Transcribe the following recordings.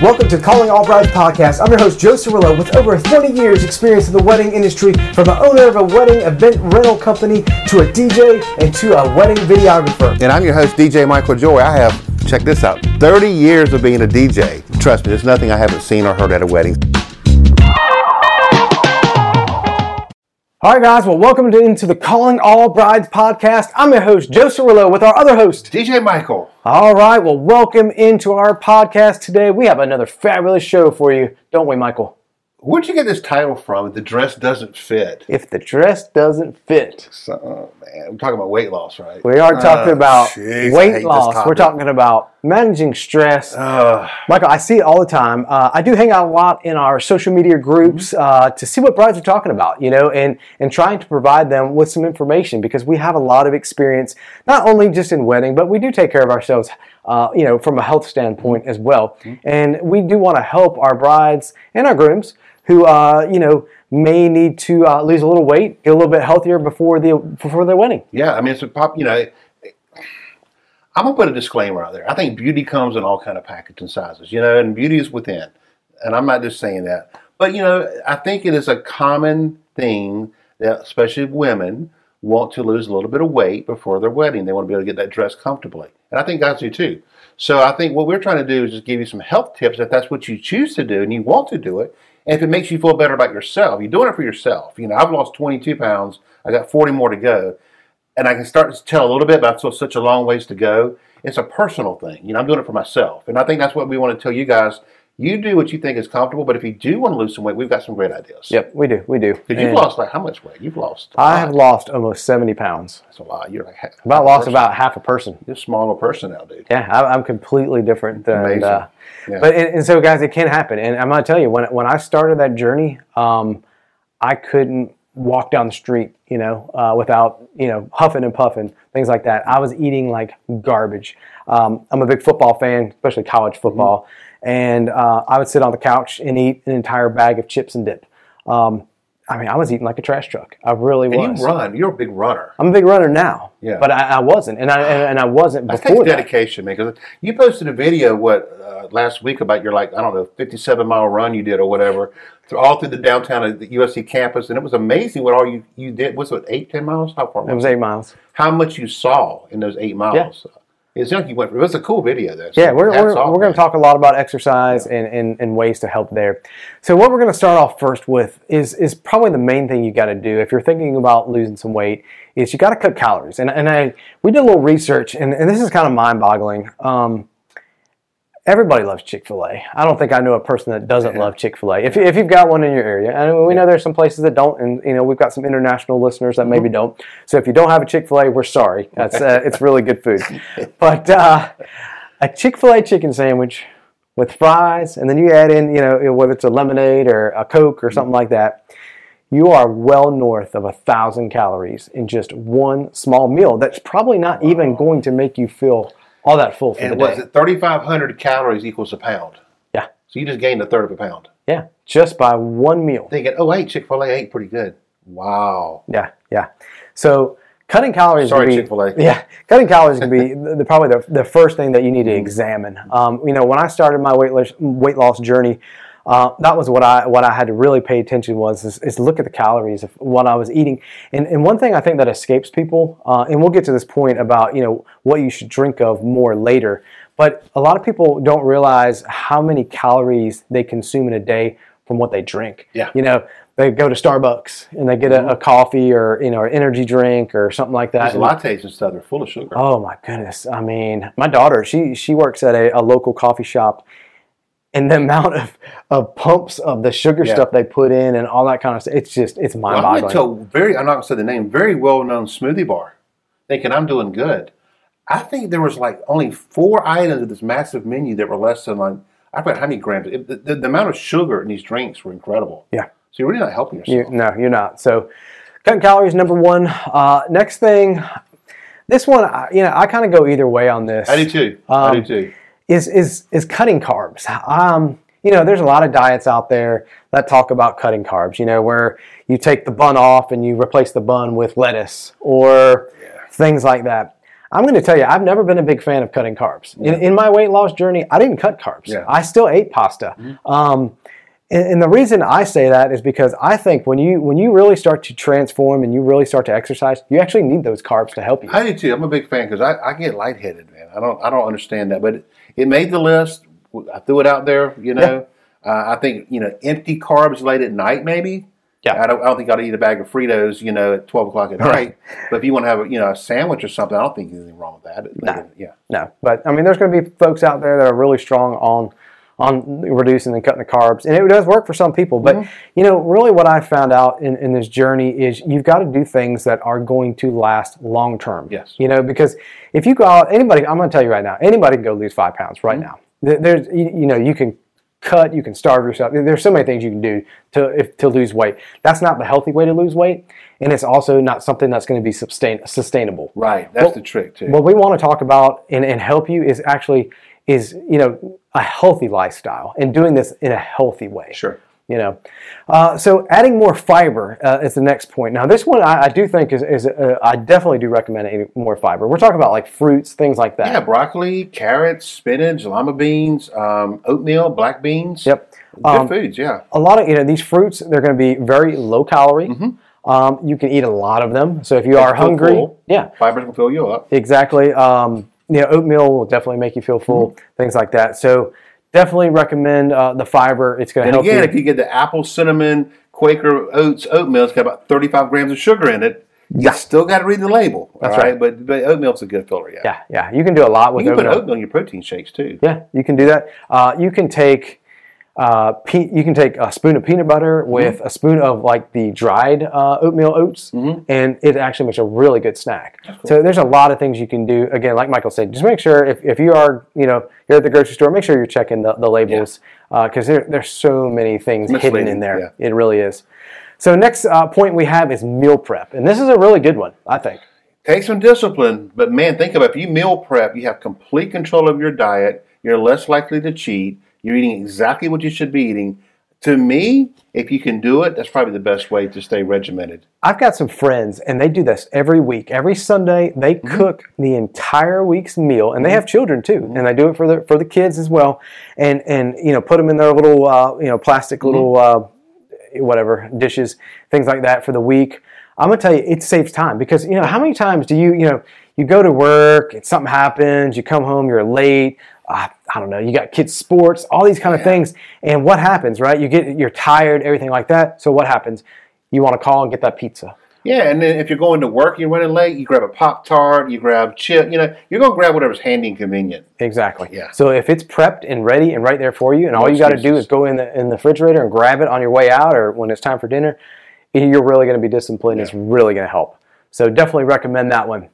Welcome to Calling All Brides podcast. I'm your host, Joe Cirillo, with over 30 years experience in the wedding industry, from the owner of a wedding event rental company to a DJ and to a wedding videographer. And I'm your host, DJ Michael Joye. I have, check this out, 30 years of being a DJ. Trust me, there's nothing I haven't seen or heard at a wedding. All right, guys. Well, welcome to, into the Calling All Brides podcast. I'm your host, Joe Cirillo, with our other host, DJ Michael. All right. Well, welcome into our podcast today. We have another fabulous show for you, don't we, Michael? Where'd you get this title from? The dress doesn't fit. If the dress doesn't fit. So, oh, man, we're talking about weight loss, right? We are talking Oh, about jeez, I weight loss. We're talking about managing stress. Ugh. Michael, I see it all the time. Uh, I do hang out a lot in our social media groups Mm-hmm. uh, to see what brides are talking about, you know, and and trying to provide them with some information because we have a lot of experience, not only just in wedding, but we do take care of ourselves, uh, you know, from a health standpoint as well. Mm-hmm. And we do want to help our brides and our grooms who, uh, you know, may need to uh, lose a little weight, get a little bit healthier before the before their wedding. Yeah, I mean, it's a pop, you know. I'm gonna put a disclaimer out there. I think beauty comes in all kind of packages and sizes, you know, and beauty is within. And I'm not just saying that, but you know, I think it is a common thing that especially women want to lose a little bit of weight before their wedding. They want to be able to get that dress comfortably, and I think guys do too. So I think what we're trying to do is just give you some health tips if that's what you choose to do and you want to do it. And if it makes you feel better about yourself, you're doing it for yourself. You know, I've lost 22 pounds. I got 40 more to go and I can start to tell a little bit, it's still such a long ways to go. It's a personal thing. You know, I'm doing it for myself. And I think that's what we want to tell you guys. You do what you think is comfortable, but if you do want to lose some weight, we've got some great ideas. Yep, we do, we do. Because you've lost like how much weight? You've lost. I have lost almost seventy pounds. That's a lot. You're like half, About half lost person. about half a person. You're a smaller person now, dude. Yeah, I, I'm completely different than. Amazing. Uh, Yeah. But and, and so, guys, it can happen. And I'm gonna tell you, when when I started that journey, um, I couldn't walk down the street, you know, uh, without you know huffing and puffing, things like that. I was eating like garbage. Um, I'm a big football fan, especially college football, and uh, I would sit on the couch and eat an entire bag of chips and dip. Um, I mean, I was eating like a trash truck. I really And was. you run. You're a big runner. I'm a big runner now, Yeah. but I, I wasn't, and I and, and I wasn't That before that. dedication, man. Because you posted a video what uh, last week about your like I don't know 57 mile run you did or whatever, through, all through the downtown of the USC campus, and it was amazing what all you you did. Was it eight, ten miles? How far? It was eight miles. How much you saw in those eight miles? It's went. It was a cool video though. so Yeah, we're, we're, off, we're going to talk a lot about exercise and, and, and ways to help there. So, what we're going to start off first with is, is probably the main thing you got to do if you're thinking about losing some weight is you got to cut calories. And, and I we did a little research, and, and this is kind of mind boggling. Um, everybody loves Chick fil A. I don't think I know a person that doesn't love Chick fil A. If, if you've got one in your area, and we know there's some places that don't, and you know we've got some international listeners that maybe don't. So if you don't have a Chick fil A, we're sorry. That's uh, it's really good food, but uh, a Chick fil A chicken sandwich with fries, and then you add in you know whether it's a lemonade or a Coke or something like that. You are well north of a thousand calories in just one small meal. That's probably not even going to make you feel all that full for And was it 3,500 calories equals a pound? Yeah. So you just gained a third of a pound. Yeah, just by one meal. Thinking, oh, hey, Chick Fil A ate pretty good. Wow. Yeah, yeah. So cutting calories. Sorry, can be, Chick-fil-A. Yeah, cutting calories can be the, the- probably the, the first thing that you need to examine. Um, you know, when I started my weight loss, weight loss journey, uh, that was what I what I had to really pay attention was is, is look at the calories of what I was eating. And, and one thing I think that escapes people, uh, and we'll get to this point about you know what you should drink of more later. But a lot of people don't realize how many calories they consume in a day from what they drink. Yeah. You know, they go to Starbucks and they get a, a coffee or you know an energy drink or something like that. These and- lattes and stuff, they're full of sugar. Oh my goodness! I mean, my daughter she she works at a, a local coffee shop, and the amount of, of pumps of the sugar Yeah. stuff they put in and all that kind of stuff, it's just it's mind-boggling. I went to a very, I'm not to say the name, very well known smoothie bar thinking I'm doing good. I think there was like only four items of this massive menu that were less than like, I forgot how many grams. It, the, the, the amount of sugar in these drinks were incredible. Yeah. So you're really not helping You, yourself. no, you're not. So, cutting calories number one. Uh, next thing, this one, I- you know, I kind of go either way on this. I do too. I do Um, too. Is is is cutting carbs. Um, you know, there's a lot of diets out there that talk about cutting carbs. You know, where you take the bun off and you replace the bun with lettuce or things like that. I'm going to tell you, I've never been a big fan of cutting carbs. In, in my weight loss journey, I didn't cut carbs. Yeah. I still ate pasta. Mm-hmm. Um, and, and the reason I say that is because I think when you when you really start to transform and you really start to exercise, you actually need those carbs to help you. I do too. I'm a big fan because I, I get lightheaded, man. I don't I don't understand that, but it, made the list. I threw it out there. You know, uh, I think you know empty carbs late at night maybe. Yeah. I don't, I don't think I'd eat a bag of Fritos, you know, at twelve o'clock at Right. night. But if you want to have, a, you know, a sandwich or something, I don't think there's anything wrong with that. No. Yeah. No, but I mean, there's going to be folks out there that are really strong on on reducing and cutting the carbs, and it does work for some people. But Mm-hmm. you know, really, what I found out in, in this journey is you've got to do things that are going to last long term. Yes. You know, because if you go out, anybody, I'm going to tell you right now, anybody can go lose five pounds right Mm-hmm. now. There's, you, you know, you can cut, you can starve yourself. There's so many things you can do to if, to lose weight. That's not the healthy way to lose weight, and it's also not something that's going to be sustain, sustainable. Right. That's Well- the trick too. What we want to talk about and, and help you is actually is you know a healthy lifestyle and doing this in a healthy way. sure. You know, uh, so adding more fiber uh, is the next point. Now, this one I, I do think is, is uh, I definitely do recommend more fiber. We're talking about like fruits, things like that. Yeah, broccoli, carrots, spinach, lima beans, um, oatmeal, black beans. Yep. Good Um, foods. Yeah. a lot of you know these fruits they're going to be very low calorie. Mm-hmm. Um, you can eat a lot of them. So if you are hungry, full. yeah, Fibers will fill you up. Exactly. Um, you know, oatmeal will definitely make you feel full. Mm-hmm. Things like that. So definitely recommend uh, the fiber. It's going to And help again, you. if you get the apple cinnamon Quaker oats oatmeal, it's got about 35 grams of sugar in it. Yeah. You still got to read the label. That's all right. But, but oatmeal's a good filler, yeah. yeah, yeah, you can do a lot with oatmeal. You can put oatmeal. oatmeal in your protein shakes too. Yeah, you can do that. Uh, you can take. Uh, pe- you can take a spoon of peanut butter Mm-hmm. with a spoon of like the dried uh, oatmeal oats, Mm-hmm. and it actually makes a really good snack. So there's a lot of things you can do. Again, like Michael said, just make sure if, if you are you know you're at the grocery store, make sure you're checking the, the labels because there, there's so many things hidden in there. yeah. It really is. So next uh, point we have is meal prep, and this is a really good one, I think. Take some discipline, but man, think about it. if you meal prep, you have complete control of your diet. You're less likely to cheat. You're eating exactly what you should be eating. To me, if you can do it, that's probably the best way to stay regimented. I've got some friends, and they do this every week. Every Sunday, they Mm-hmm. cook the entire week's meal, and they have children too, Mm-hmm. and they do it for the for the kids as well. And and you know, put them in their little uh, you know plastic Mm-hmm. little uh, whatever dishes, things like that for the week. I'm gonna tell you, it saves time because you know how many times do you you know you go to work, and something happens, you come home, you're late. Uh, I don't know. You got kids' sports, all these kind of things, and what happens, right? You get you're tired, everything like that. So what happens? You want to call and get that pizza. Yeah, and then if you're going to work, you're running late, you grab a Pop Tart, you grab chip, you know, you're going to grab whatever's handy and convenient. Exactly. Yeah. So if it's prepped and ready and right there for you, and all you got to do is go in the in the refrigerator and grab it on your way out or when it's time for dinner, you're really going to be disciplined. It's really going to help. So definitely recommend that one.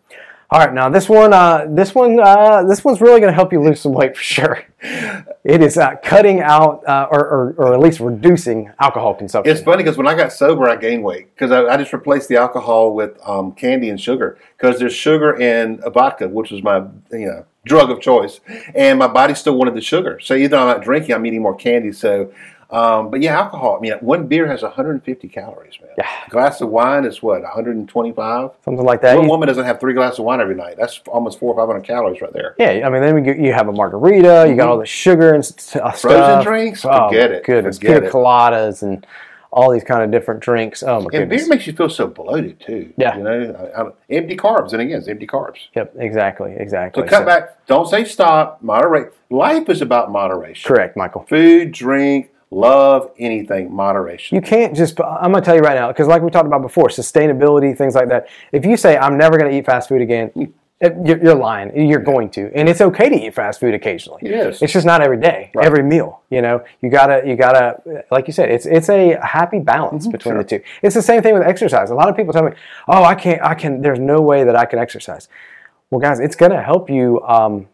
All right, now this one, uh, this one, uh, this one's really going to help you lose some weight for sure. It is uh, cutting out uh, or, or, or at least reducing alcohol consumption. It's funny because when I got sober, I gained weight because I, I just replaced the alcohol with um, candy and sugar because there's sugar in vodka, which was my you know drug of choice, and my body still wanted the sugar. So either I'm not drinking, I'm eating more candy. So, um, but yeah, alcohol. I mean, one beer has 150 calories, man. Yeah. A glass of wine is what 125. Something like that. One You- woman doesn't have three glasses of wine every night. That's almost four or five hundred calories right there. Yeah, I mean, then get, you have a margarita. You got all the sugar and s- uh, Frozen stuff. drinks? Oh, Forget it. Good. Pina coladas and all these kind of different drinks. Oh my And goodness. beer makes you feel so bloated too. Yeah. You know, I, I, empty carbs, and again, it's empty carbs. Yep, exactly, exactly. So cut So- back. Don't say stop. Moderate. Life is about moderation. Correct, Michael. Food, drink, love, anything, moderation. You can't just. I'm going to tell you right now because, like we talked about before, sustainability, things like that. If you say I'm never going to eat fast food again, you're, you're lying. You're going to, and it's okay to eat fast food occasionally. Yes. It's just not every day, every meal. You know, you gotta, you gotta, like you said, it's it's a happy balance between the two. It's the same thing with exercise. A lot of people tell me, "Oh, I can't, I can." There's no way that I can exercise. Well, guys, it's gonna help you. Um,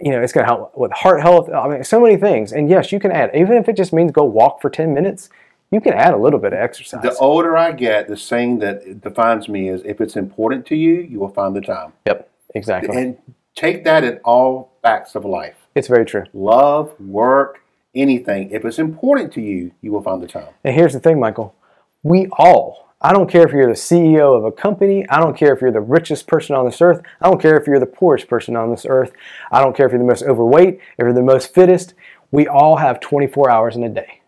you know, it's going to help with heart health. I mean, so many things. And yes, you can add, even if it just means go walk for 10 minutes, you can add a little bit of exercise. The older I get, the saying that defines me is if it's important to you, you will find the time. yep, exactly. And take that in all facts of life it's very true. love, work, anything. If it's important to you, you will find the time. And here's the thing, Michael. We all I don't care if you're the CEO of a company. I don't care if you're the richest person on this earth. I don't care if you're the poorest person on this earth. I don't care if you're the most overweight, if you're the most fittest. We all have 24 hours in a day.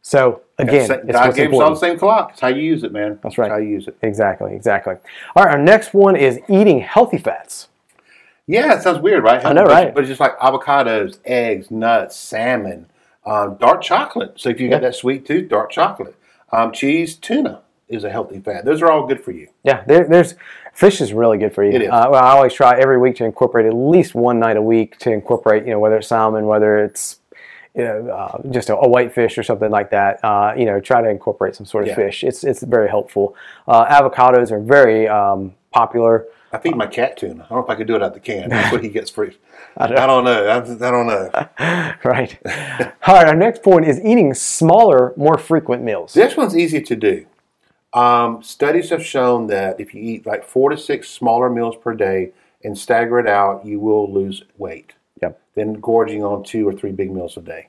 So again, it's God gave us all the same clock. It's how you use it, man. That's right. how you use it. Exactly, exactly. All right, our next one is eating healthy fats. Yeah, it sounds weird, right? I know, right? But it's just like avocados, eggs, nuts, salmon, um, dark chocolate. So if you got Yeah. that sweet tooth, dark chocolate, um, cheese, tuna is a healthy fat. Those are all good for you. Yeah, there, there's fish is really good for you. It is. Uh, well, I always try every week to incorporate at least one night a week to incorporate, you know, whether it's salmon, whether it's you know uh, just a, a white fish or something like that. Uh, you know, try to incorporate some sort of Yeah. fish. It's it's very helpful. Uh, avocados are very um, popular. I feed my cat tuna. I don't know if I could do it out the can. That's what he gets free. I don't- don't, know. I, I don't know. right. All right. Our next point is eating smaller, more frequent meals. This one's easy to do. Um, studies have shown that if you eat like four to six smaller meals per day and stagger it out, you will lose weight Yep. than gorging on two or three big meals a day.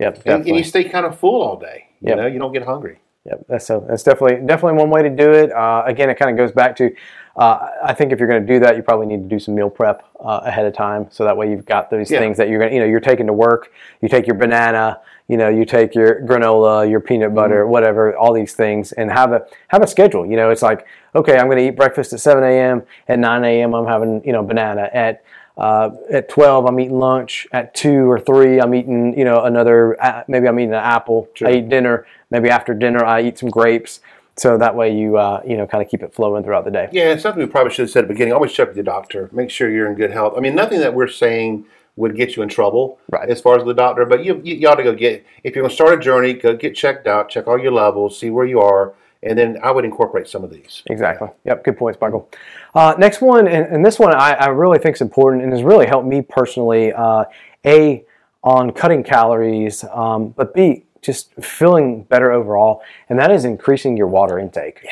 Yep. And, and you stay kind of full all day. You Yep. know, you don't get hungry. Yep, that's so that's definitely definitely one way to do it. Uh, again, it kind of goes back to uh, I think if you're going to do that, you probably need to do some meal prep uh, ahead of time, so that way you've got those Yeah. things that you're going you know you're taking to work. You take your banana, you know, you take your granola, your peanut butter, whatever, all these things, and have a have a schedule. You know, it's like okay, I'm going to eat breakfast at 7 a.m. At 9 a.m. I'm having you know banana at uh, at 12 i'm eating lunch at 2 or 3 i'm eating you know another uh, maybe i'm eating an apple Sure. i eat dinner maybe after dinner i eat some grapes so that way you uh, you know kind of keep it flowing throughout the day Yeah, it's something we probably should have said at the beginning. Always check with your doctor. Make sure you're in good health. I mean, nothing that we're saying would get you in trouble Right. as far as the doctor, but you, you, you ought to go get, if you're going to start a journey, go get checked out, check all your levels, see where you are, and then I would incorporate some of these. Exactly. Yep. Good points, Michael. Uh, next one, and, and this one I, I really think is important and has really helped me personally. Uh, a on cutting calories, um, but B just feeling better overall, and that is increasing your water intake. Yeah,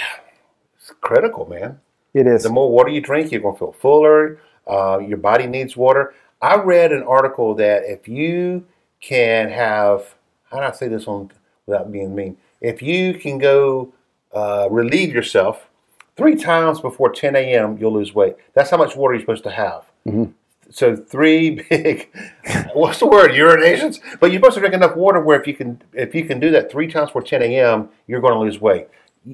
it's critical, man. It is. The more water you drink, you're going to feel fuller. Uh, your body needs water. I read an article that if you can have, how do I say this on without being mean? If you can go uh, relieve yourself three times before 10 a.m., you'll lose weight. That's how much water you're supposed to have. So three big, what's the word? Urinations. But you're supposed to drink enough water where if you can, if you can do that three times before 10 a.m., you're going to lose weight.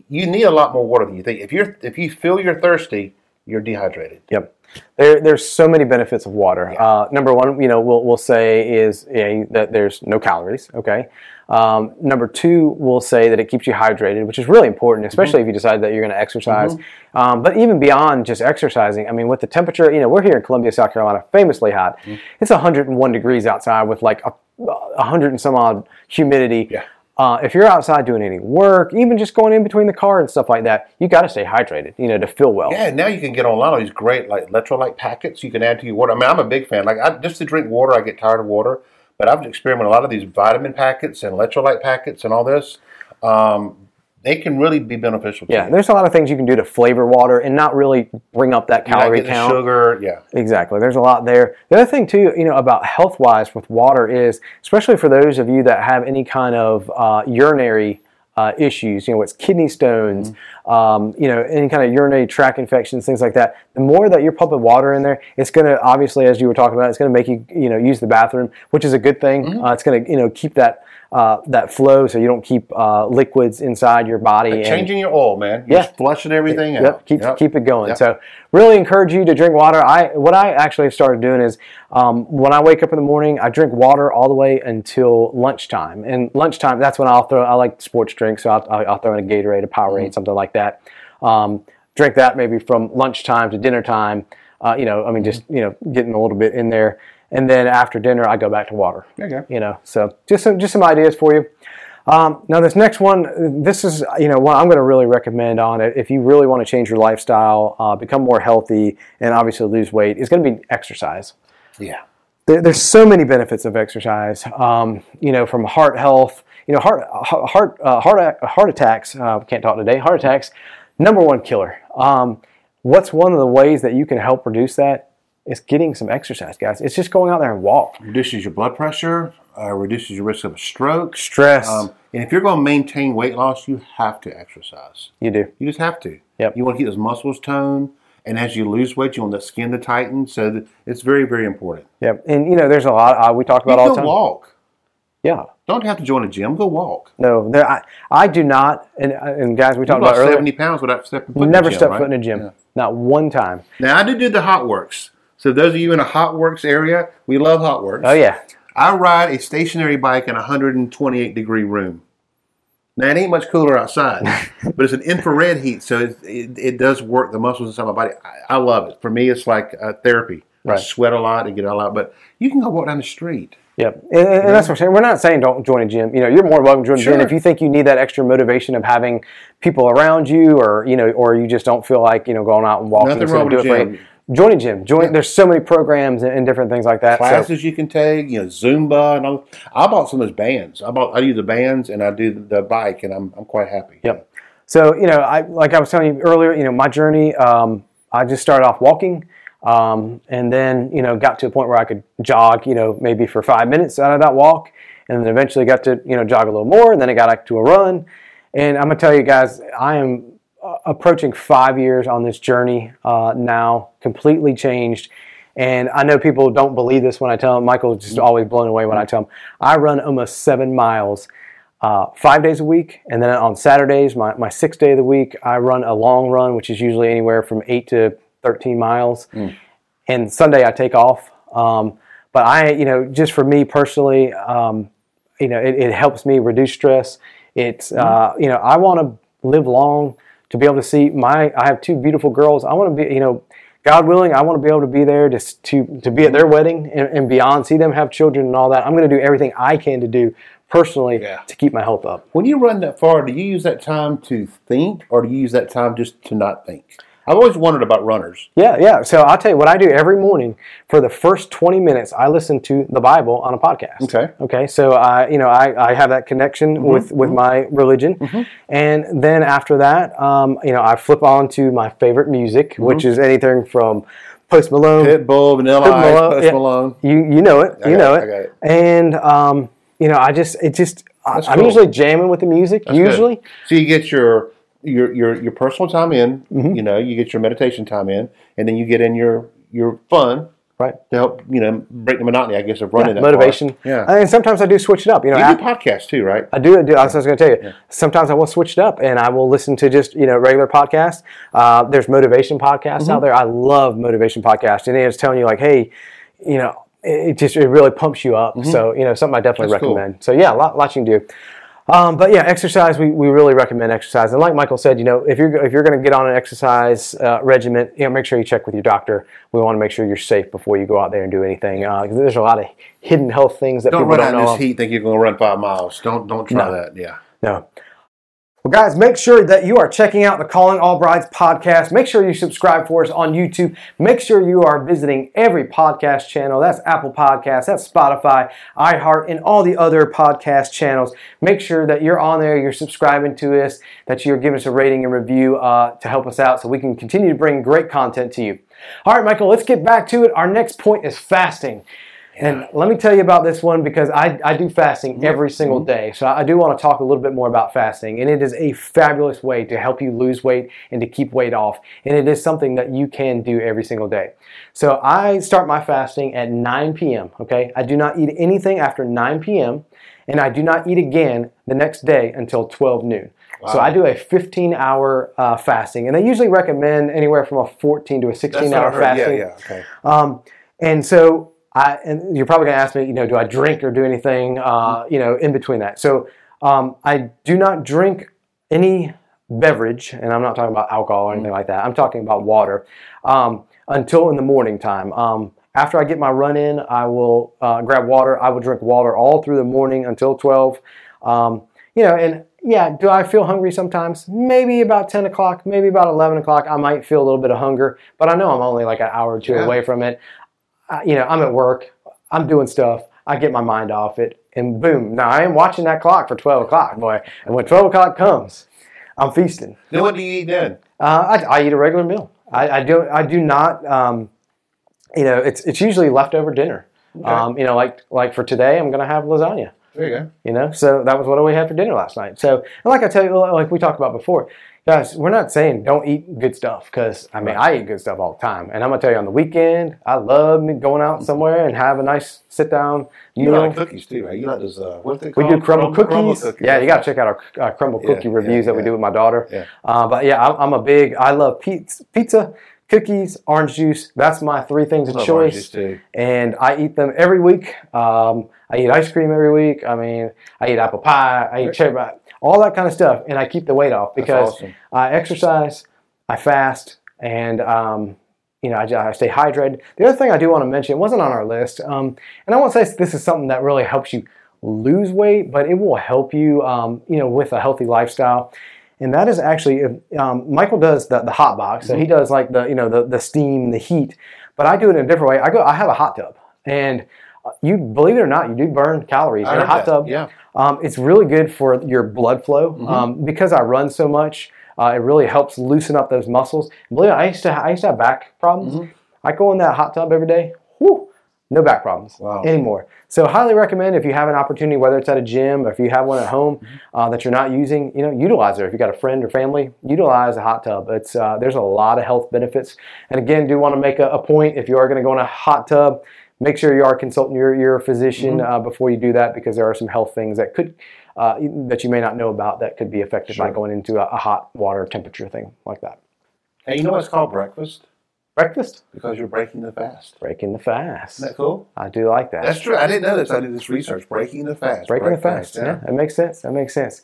You need a lot more water than you think. If you're, if you feel you're thirsty, you're dehydrated. Yep. There, there's so many benefits of water. Uh, number one, you know, we'll, we'll say is know, that there's no calories. Okay. Um, number two, we'll say that it keeps you hydrated, which is really important, especially if you decide that you're going to exercise. Um, but even beyond just exercising, I mean, with the temperature, you know, we're here in Columbia, South Carolina, famously hot. It's 101 degrees outside with like a, a hundred and some odd humidity. Yeah. Uh, if you're outside doing any work, even just going in between the car and stuff like that, you got to stay hydrated, you know, to feel well. Yeah, and now you can get online all these great like electrolyte packets you can add to your water. I mean, I'm a big fan. Like, I, just to drink water, I get tired of water, but I've experimented a lot of these vitamin packets and electrolyte packets and all this. Um, they can really be beneficial. To Yeah, you. there's a lot of things you can do to flavor water and not really bring up that calorie count. sugar. Yeah, Exactly. There's a lot there. The other thing too, you know, about health wise with water is, especially for those of you that have any kind of uh, urinary uh, issues, you know, what's kidney stones, um, you know, any kind of urinary tract infections, things like that. The more that you're pumping water in there, it's going to obviously, as you were talking about, it's going to make you, you know, use the bathroom, which is a good thing. Uh, it's going to, you know, keep that uh, that flow so you don't keep uh, liquids inside your body. and- changing your oil, man. You're Yeah. flushing everything Yep, out. keep Yep. keep it going. Yep. So really encourage you to drink water. I what I actually have started doing is um, when I wake up in the morning, I drink water all the way until lunchtime. And lunchtime, that's when I'll throw. I like sports drinks, so I'll, I'll throw in a Gatorade, a Powerade, something like that. Um, drink that maybe from lunchtime to dinner time. Uh, you know, I mean, just you know, getting a little bit in there, and then after dinner, I go back to water. There you. Know, so just some just some ideas for you. Um, now, this next one, this is you know what I'm going to really recommend on it if you really want to change your lifestyle, uh, become more healthy, and obviously lose weight. Is going to be exercise. Yeah. There, there's so many benefits of exercise. Um, you know, from heart health, you know, heart heart uh, heart heart attacks. Uh, can't talk today. Heart attacks, number one killer. Um, what's one of the ways that you can help reduce that? Is getting some exercise, guys. It's just going out there and walk. Reduces your blood pressure. uh, reduces your risk of a stroke. Stress. Um, and if you're going to maintain weight loss, you have to exercise. you do. You just have to. Yep. You want to keep those muscles toned, and as you lose weight, you want the skin to tighten. So it's very, very important. Yep. And you know, there's a lot uh, we talk You about all go the time. walk. Yeah. Don't have to join a gym. Go walk. No, there, I, I do not. And, uh, and guys, we You talked about earlier. seventy pounds without stepping foot. Never stepped right? foot in a gym. Yeah. Not one time. Now I did do the HOTWORX. So those of you in a HOTWORX area, we love HOTWORX. Oh yeah. I ride a stationary bike in a 128 degree room. Now it ain't much cooler outside, but it's an infrared heat, so it, it, it does work the muscles inside my body. I, I love it. For me, it's like uh, therapy. I Right. sweat a lot and get all out, but you can go walk down the street. Yep, and, and that's what I'm saying. We're not saying don't join a gym. You know, you're more welcome to join a gym Sure. if you think you need that extra motivation of having people around you, or you know, or you just don't feel like you know going out and walking. Nothing wrong with do a gym. Join a gym. Join. There's so many programs and, and different things like that. So, Classes you can take, you know, Zumba and all. I bought some of those bands. I bought I do the bands and I do the bike, and I'm I'm quite happy. Yep. So you know, I like I was telling you earlier. You know, my journey. Um, I just started off walking, um, and then you know got to a point where I could jog. You know, maybe for five minutes out of that walk, and then eventually got to you know jog a little more, and then I got back to a run. And I'm gonna tell you guys, I am uh, approaching five years on this journey uh, now, completely changed. And I know people don't believe this when I tell them. Michael's just always blown away when I tell them. I run almost seven miles uh, five days a week. And then on Saturdays, my, my sixth day of the week, I run a long run, which is usually anywhere from eight to 13 miles. And Sunday, I take off. Um, but I, you know, just for me personally, um, you know, it, it helps me reduce stress. It's, uh, you know, I want to live long to be able to see my, I have two beautiful girls. I want to be, you know, God willing, I want to be able to be there just to, to be at their wedding and, and beyond, see them have children and all that. I'm going to do everything I can to do personally Yeah. to keep my health up. When you run that far, do you use that time to think, or do you use that time just to not think? I've always wondered about runners. Yeah, yeah. So I'll tell you what I do every morning for the first 20 minutes, I listen to the Bible on a podcast. Okay. Okay. So I, you know, I, I have that connection with, with my religion. And then after that, um, you know, I flip on to my favorite music, which is anything from Post Malone. Pitbull, Vanilla Pitbull, Ice, Post yeah. Malone. You, you know it. I you know it, it. I got it. And, um, you know, I just, it just, That's I'm cool. usually jamming with the music, That's good. usually. So you get your your your your personal time in. Mm-hmm. You know, you get your meditation time in, and then you get in your your fun Right. to help you know break the monotony. I guess of running that Motivation. Far. Yeah. And sometimes I do switch it up. You know, you do podcasts too, right? I do. I do. What I was going to tell you. Sometimes I will switch it up and I will listen to just you know regular podcasts. Uh, there's motivation podcasts Mm-hmm. out there. I love motivation podcasts, and it's telling you like, hey, you know, it just it really pumps you up. So you know, something I definitely Mm-hmm. That's cool. recommend. So yeah, a lot, lot you can do. Um, but yeah, exercise. We, we really recommend exercise. And like Michael said, you know, if you're if you're going to get on an exercise uh, regimen, you know, make sure you check with your doctor. We want to make sure you're safe before you go out there and do anything. Uh, there's a lot of hidden health things that Don't people run don't out in this heat. Think you're going to run five miles. Don't don't try No. that. Yeah. No. Well, guys, make sure that you are checking out the Calling All Brides podcast. Make sure you subscribe for us on YouTube. Make sure you are visiting every podcast channel. That's Apple Podcasts, that's Spotify, iHeart, and all the other podcast channels. Make sure that you're on there, you're subscribing to us, that you're giving us a rating and review uh, to help us out so we can continue to bring great content to you. All right, Michael, let's get back to it. Our next point is fasting. And let me tell you about this one because I, I do fasting every single day. So I do want to talk a little bit more about fasting. And it is a fabulous way to help you lose weight and to keep weight off. And it is something that you can do every single day. So I start my fasting at 9 p.m. Okay. I do not eat anything after 9 p.m. And I do not eat again the next day until 12 noon. So I do a 15 hour uh, fasting. And they usually recommend anywhere from a 14 to a 16 hour fasting. Yeah. Yeah. Okay. Um, and so I, and you're probably going to ask me, you know, do I drink or do anything, uh, you know, in between that? So um, I do not drink any beverage, and I'm not talking about alcohol or anything like that. I'm talking about water um, until in the morning time. Um, after I get my run in, I will uh, grab water. I will drink water all through the morning until 12. Um, you know, and yeah, do I feel hungry sometimes? Maybe about 10 o'clock, maybe about 11 o'clock. I might feel a little bit of hunger, but I know I'm only like an hour or two Yeah. away from it. You know, I'm at work, I'm doing stuff, I get my mind off it, and boom. Now I am watching that clock for 12 o'clock, boy. And when 12 o'clock comes, I'm feasting. Then what do you eat then? Uh, I, I eat a regular meal. I, I do. I do not. Um, you know, it's it's usually leftover dinner. Um, you know, like like for today, I'm going to have lasagna. There you go. You know, so that was what we had for dinner last night. So, and like I tell you, like we talked about before, guys, we're not saying don't eat good stuff because I mean I eat good stuff all the time, and I'm gonna tell you on the weekend I love going out somewhere and have a nice sit down You meal. like cookies too, right? You like those, uh, what they We call do crumble cookies. cookies. Yeah, you got to check out our uh, crumble Yeah, cookie yeah, reviews that we do with my daughter. Yeah. Uh, but yeah, I'm, I'm a big. I love pizza, pizza, cookies, orange juice. That's my three things of choice, and I eat them every week. Um, I eat ice cream every week. I mean, I eat apple pie. I eat cherry pie, all that kind of stuff, and I keep the weight off because awesome. I exercise, I fast, and um, you know, I, I stay hydrated. The other thing I do want to mention, it wasn't on our list, um, and I won't say this is something that really helps you lose weight, but it will help you, um, you know, with a healthy lifestyle. And that is actually, um, Michael does the, the hot box, so he does like the, you know, the, the steam, the heat. But I do it in a different way. I go, I have a hot tub, and you believe it or not, you do burn calories in a hot that, tub. yeah. Um, it's really good for your blood flow um, because I run so much. Uh, it really helps loosen up those muscles. Believe it, I used to I used to have back problems. I go in that hot tub every day. Whew, no back problems Wow. anymore. So highly recommend if you have an opportunity, whether it's at a gym or if you have one at home uh, that you're not using, you know, utilize it. If you got a friend or family, utilize a hot tub. It's uh, there's a lot of health benefits. And again, do want to make a, a point if you are going to go in a hot tub, make sure you are consulting your your physician uh, before you do that because there are some health things that could. Uh, that you may not know about that could be affected by going into a, a hot water temperature thing like that. Hey, you know what's called breakfast? Breakfast, Because you're breaking the fast. breaking the fast. Isn't that cool? I do like that. That's true. I didn't know this. I did this research. Breaking the fast. breaking the Breakfast, fast. Yeah. that makes sense. That makes sense.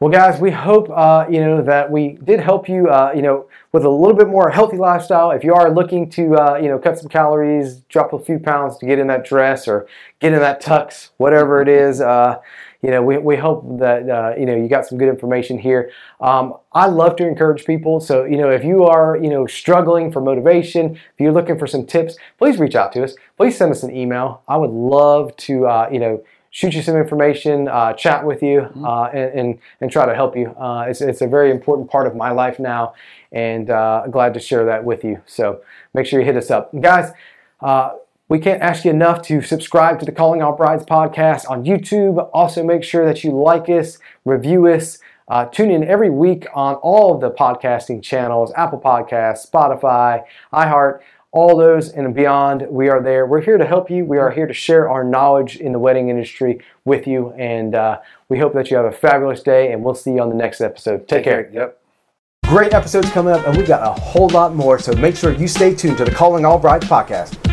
Well, guys, we hope uh, you know that we did help you, uh, you know, with a little bit more healthy lifestyle. If you are looking to, uh, you know, cut some calories, drop a few pounds to get in that dress or get in that tux, whatever it is, uh, you know, we, we hope that uh, you know you got some good information here. Um, I love to encourage people, so you know, if you are you know struggling for motivation, if you're looking for some tips, please reach out to us. Please send us an email. I would love to, uh, you know shoot you some information, uh, chat with you, uh, and, and, and try to help you. Uh, it's, it's a very important part of my life now, and uh, glad to share that with you. So make sure you hit us up. Guys, uh, we can't ask you enough to subscribe to the Calling All Brides podcast on YouTube. Also, make sure that you like us, review us. Uh, tune in every week on all of the podcasting channels Apple Podcasts, Spotify, iHeart all those and beyond. We are there. We're here to help you. We are here to share our knowledge in the wedding industry with you. And uh, we hope that you have a fabulous day, and we'll see you on the next episode. Take care. Yep. Great episodes coming up, and we've got a whole lot more. So make sure you stay tuned to the Calling All Brides podcast.